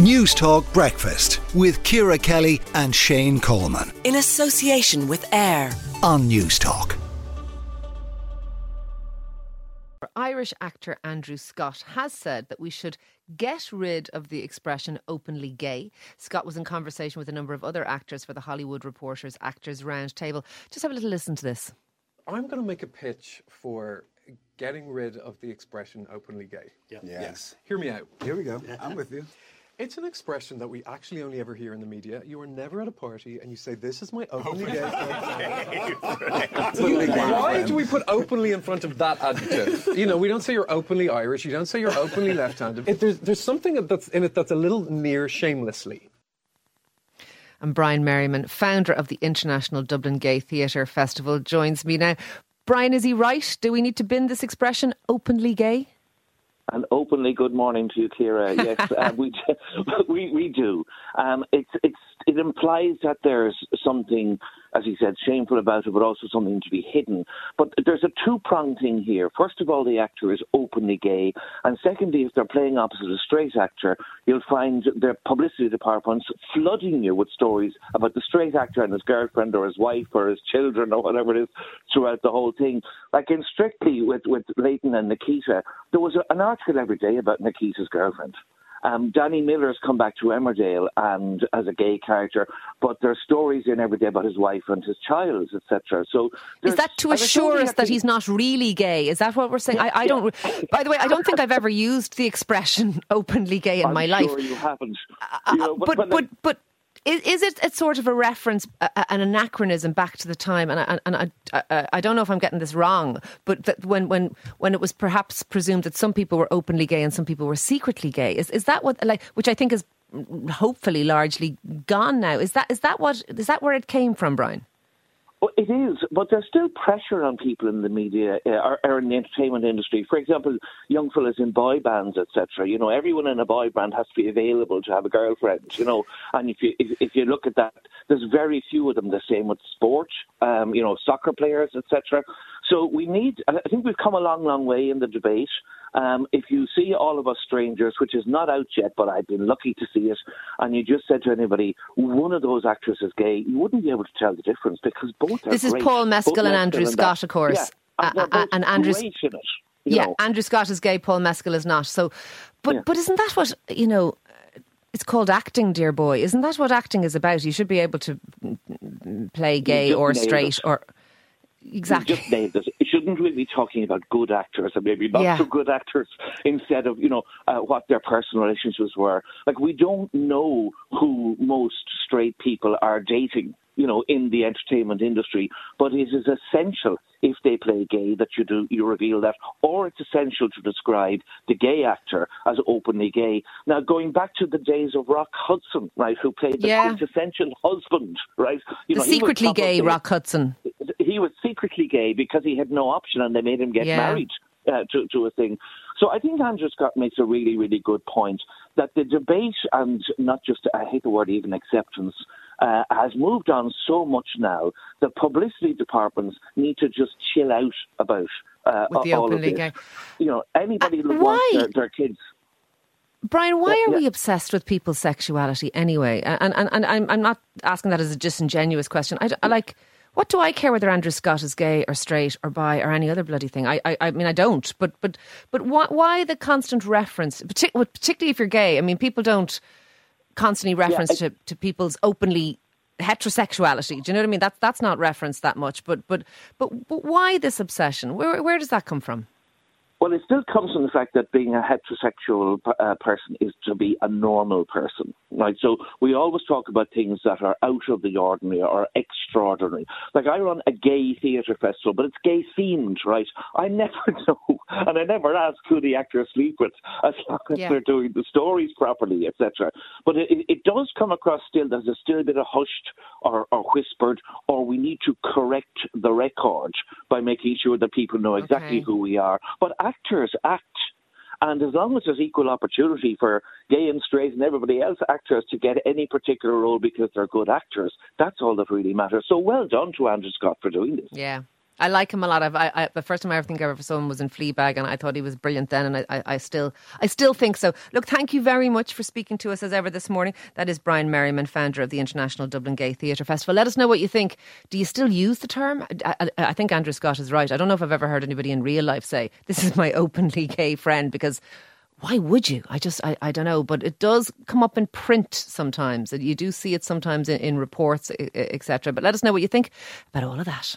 News Talk Breakfast with Ciara Kelly and Shane Coleman. In association with AIB on News Talk. Irish actor Andrew Scott has said that we should get rid of the expression openly gay. Scott was in conversation with a number of other actors for the Hollywood Reporters Actors Roundtable. Just have a little listen to this. I'm going to make a pitch for getting rid of the expression openly gay. Yeah. Yes. Hear me out. Here we go. I'm with you. It's an expression that we actually only ever hear in the media. You are never at a party and you say, "This is my oh, openly gay friend." Why do we put openly in front of that adjective? You know, we don't say you're openly Irish. You don't say you're openly left-handed. If there's there's something that's in it that's a little near shamelessly. And Brian Merriman, founder of the International Dublin Gay Theatre Festival, joins me now. Brian, is he right? Do we need to bin this expression openly gay? And openly good morning to you, Ciara. Yes, uh, we, we we do. Um, it's it's it implies that there's something, as he said, shameful about it, but also something to be hidden. But there's a two pronged thing here. First of all, the actor is openly gay, and secondly, if they're playing opposite a straight actor, you'll find their publicity departments flooding you with stories about the straight actor and his girlfriend or his wife or his children or whatever it is throughout the whole thing. Like in Strictly with with Layton and Nikita, there was an article every day about Nikita's girlfriend. Um, Danny Miller's come back to Emmerdale and as a gay character, but there's stories in every day about his wife and his child, etc. So is that to assure us that he's not really gay? Is that what we're saying? I, I, don't. By the way, I don't think I've ever used the expression openly gay in I'm my sure life. You haven't. Uh, you know, but, but, but, but is, is it a sort of a reference, an anachronism back to the time? And I, and I, I, I don't know if I'm getting this wrong, but when, when, when it was perhaps presumed that some people were openly gay and some people were secretly gay, is, is that what, like, which I think is hopefully largely gone now? Is that, is that what, is that where it came from, Brian? Well, it is, but there's still pressure on people in the media uh, or, or, in the entertainment industry. For example, young fellas in boy bands, etc. You know, everyone in a boy band has to be available to have a girlfriend. You know, and if you if, if you look at that, there's very few of them. The same with sport. Um, you know, soccer players, etc. So we need. I think we've come a long, long way in the debate. Um, if you see All of Us Strangers, which is not out yet, but I've been lucky to see it, and you just said to anybody, one of those actors is gay, you wouldn't be able to tell the difference because both are. This is great. Paul Mescal both and Andrew and Scott, of course. Yeah, and, uh, and Andrew's. yeah, know. Andrew Scott is gay, Paul Mescal is not. So, but yeah. but isn't that what you know? It's called acting, dear boy. Isn't that what acting is about? You should be able to play gay or straight it. or exactly. You just nailed it. Shouldn't really be talking about good actors and maybe not Yeah. so good actors instead of you know uh, what their personal relationships were. Like we don't know who most straight people are dating. You know, in the entertainment industry, but it is essential if they play gay that you do you reveal that, or it's essential to describe the gay actor as openly gay. Now, going back to the days of Rock Hudson, right, who played the Yeah. quintessential husband, right? You the know, he was secretly gay Rock Hudson. he was secretly gay because he had no option and they made him get Yeah. married uh, to, to a thing. So I think Andrew Scott makes a really, really good point that the debate and not just, I hate the word even acceptance, uh, has moved on so much now that publicity departments need to just chill out about uh, the all of this. gay. You know, anybody Uh, who wants their, their kids Brian, why are we obsessed with people's sexuality anyway? And and, and I'm I'm not asking that as a disingenuous question. I, I like. What do I care whether Andrew Scott is gay or straight or bi or any other bloody thing? I I, I mean I don't. But but but why, why the constant reference, partic- particularly if you're gay? I mean people don't constantly reference to, to people's openly heterosexuality. Do you know what I mean? That's that's not referenced that much. But but but, but why this obsession? Where where does that come from? Well, it still comes from the fact that being a heterosexual uh, person is to be a normal person, right? So we always talk about things that are out of the ordinary or extraordinary. Like I run a gay theatre festival, but it's gay themed, right? I never know, and I never ask who the actors sleep with, as long as Yeah. they're doing the stories properly, etc. But it, it- does come across still that there's still a bit of hushed or, or whispered, or we need to correct the record by making sure that people know exactly Okay. who we are. But actors act. And as long as there's equal opportunity for gay and straight and everybody else actors to get any particular role because they're good actors, that's all that really matters. So well done to Andrew Scott for doing this. Yeah. I like him a lot. I've, I, I, the first time I ever think I ever saw him was in Fleabag, and I thought he was brilliant then, and I, I, I, still, I still think so. Look, thank you very much for speaking to us as ever this morning. That is Brian Merriman, founder of the International Dublin Gay Theatre Festival. Let us know what you think. Do you still use the term? I, I think Andrew Scott is right. I don't know if I've ever heard anybody in real life say, "This is my openly gay friend," because why would you? I just, I, I don't know. But it does come up in print sometimes. And you do see it sometimes in, in reports, etc. But let us know what you think about all of that.